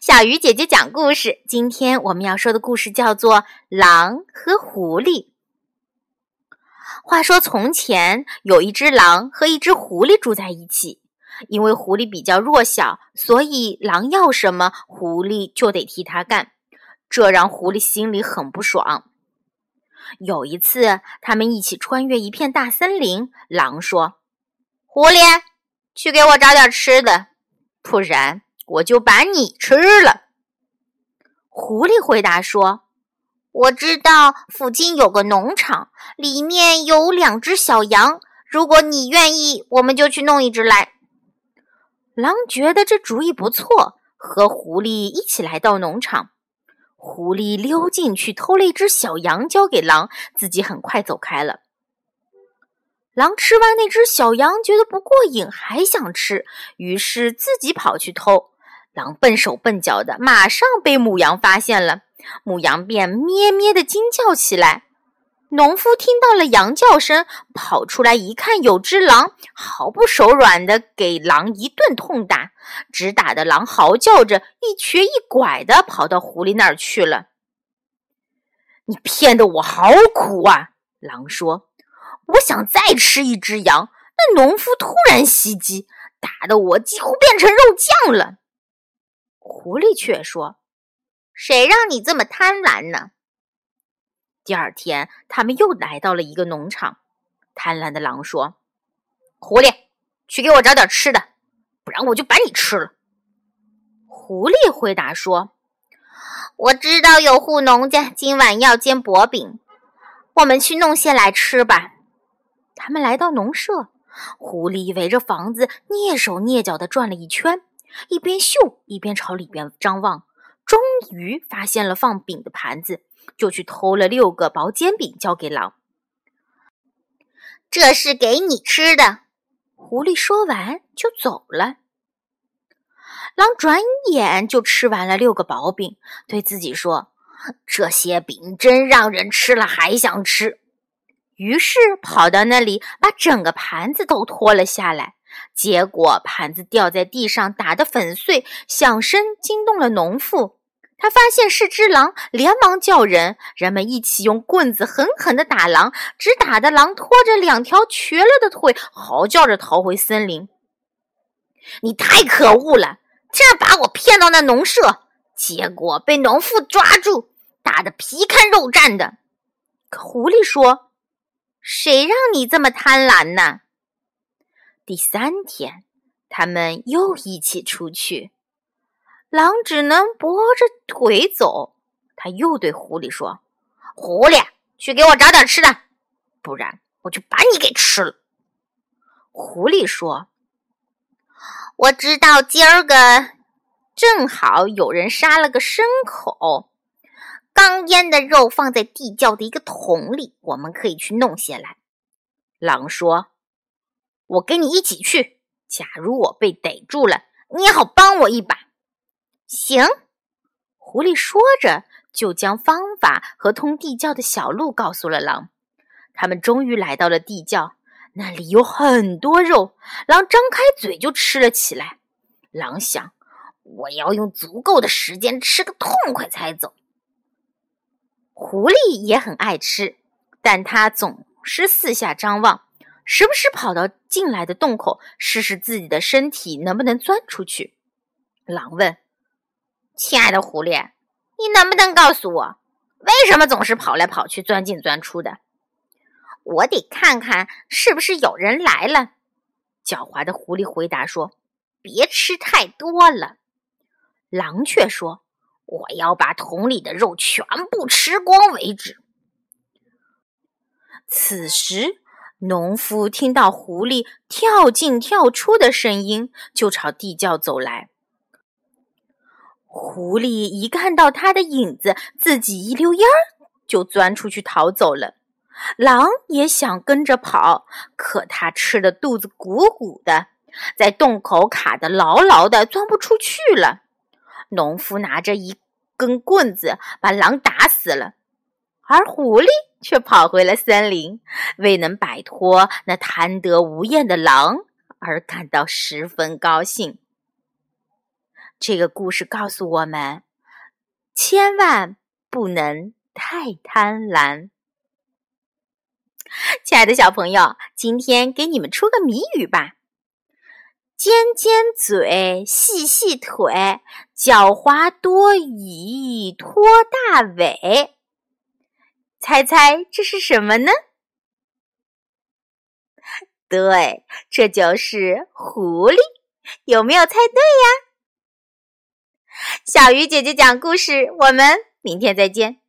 小鱼姐姐讲故事。今天我们要说的故事叫做《狼和狐狸》。话说从前有一只狼和一只狐狸住在一起，因为狐狸比较弱小，所以狼要什么，狐狸就得替他干，这让狐狸心里很不爽。有一次，他们一起穿越一片大森林，狼说：“狐狸，去给我找点吃的，不然……”我就把你吃了。狐狸回答说：“我知道附近有个农场，里面有两只小羊。如果你愿意，我们就去弄一只来。”狼觉得这主意不错，和狐狸一起来到农场。狐狸溜进去偷了一只小羊，交给狼，自己很快走开了。狼吃完那只小羊，觉得不过瘾，还想吃，于是自己跑去偷。狼笨手笨脚的，马上被母羊发现了。母羊便咩咩的惊叫起来。农夫听到了羊叫声，跑出来一看，有只狼，毫不手软的给狼一顿痛打，直打的狼嚎叫着，一瘸一拐的跑到狐狸那儿去了。你骗得我好苦啊！狼说：“我想再吃一只羊。”那农夫突然袭击，打得我几乎变成肉酱了。狐狸却说：“谁让你这么贪婪呢？”第二天，他们又来到了一个农场。贪婪的狼说：“狐狸，去给我找点吃的，不然我就把你吃了。”狐狸回答说：“我知道有户农家今晚要煎薄饼，我们去弄些来吃吧。”他们来到农舍，狐狸围着房子蹑手蹑脚的转了一圈。一边嗅一边朝里边张望，终于发现了放饼的盘子，就去偷了六个薄煎饼交给狼。这是给你吃的。狐狸说完就走了。狼转眼就吃完了六个薄饼，对自己说：“这些饼真让人吃了还想吃。”于是跑到那里，把整个盘子都拖了下来。结果盘子掉在地上，打得粉碎，响声惊动了农妇。他发现是只狼，连忙叫人，人们一起用棍子狠狠地打狼，只打的狼拖着两条瘸了的腿，嚎叫着逃回森林。你太可恶了，竟然把我骗到那农舍，结果被农妇抓住，打得皮开肉绽的。可狐狸说：“谁让你这么贪婪呢？”第三天，他们又一起出去，狼只能跛着腿走。他又对狐狸说：“狐狸，去给我找点吃的，不然我就把你给吃了。”狐狸说：“我知道今儿个正好有人杀了个牲口，刚腌的肉放在地窖的一个桶里，我们可以去弄些来。”狼说。我跟你一起去。假如我被逮住了，你也好帮我一把。行，狐狸说着，就将方法和通地窖的小路告诉了狼。他们终于来到了地窖，那里有很多肉。狼张开嘴就吃了起来。狼想，我要用足够的时间吃个痛快才走。狐狸也很爱吃，但它总是四下张望。时不时跑到进来的洞口，试试自己的身体能不能钻出去。狼问：“亲爱的狐狸，你能不能告诉我，为什么总是跑来跑去、钻进钻出的？”我得看看是不是有人来了。狡猾的狐狸回答说：“别吃太多了。”狼却说：“我要把桶里的肉全部吃光为止。”此时。农夫听到狐狸跳进跳出的声音，就朝地窖走来。狐狸一看到他的影子，自己一溜烟儿就钻出去逃走了。狼也想跟着跑，可他吃的肚子鼓鼓的，在洞口卡得牢牢的，钻不出去了。农夫拿着一根棍子，把狼打死了。而狐狸却跑回了森林，为能摆脱那贪得无厌的狼而感到十分高兴。这个故事告诉我们，千万不能太贪婪。亲爱的小朋友，今天给你们出个谜语吧：尖尖嘴，细细腿，狡猾多疑，拖大尾。猜猜这是什么呢？对，这就是狐狸。有没有猜对呀？小鱼姐姐讲故事，我们明天再见。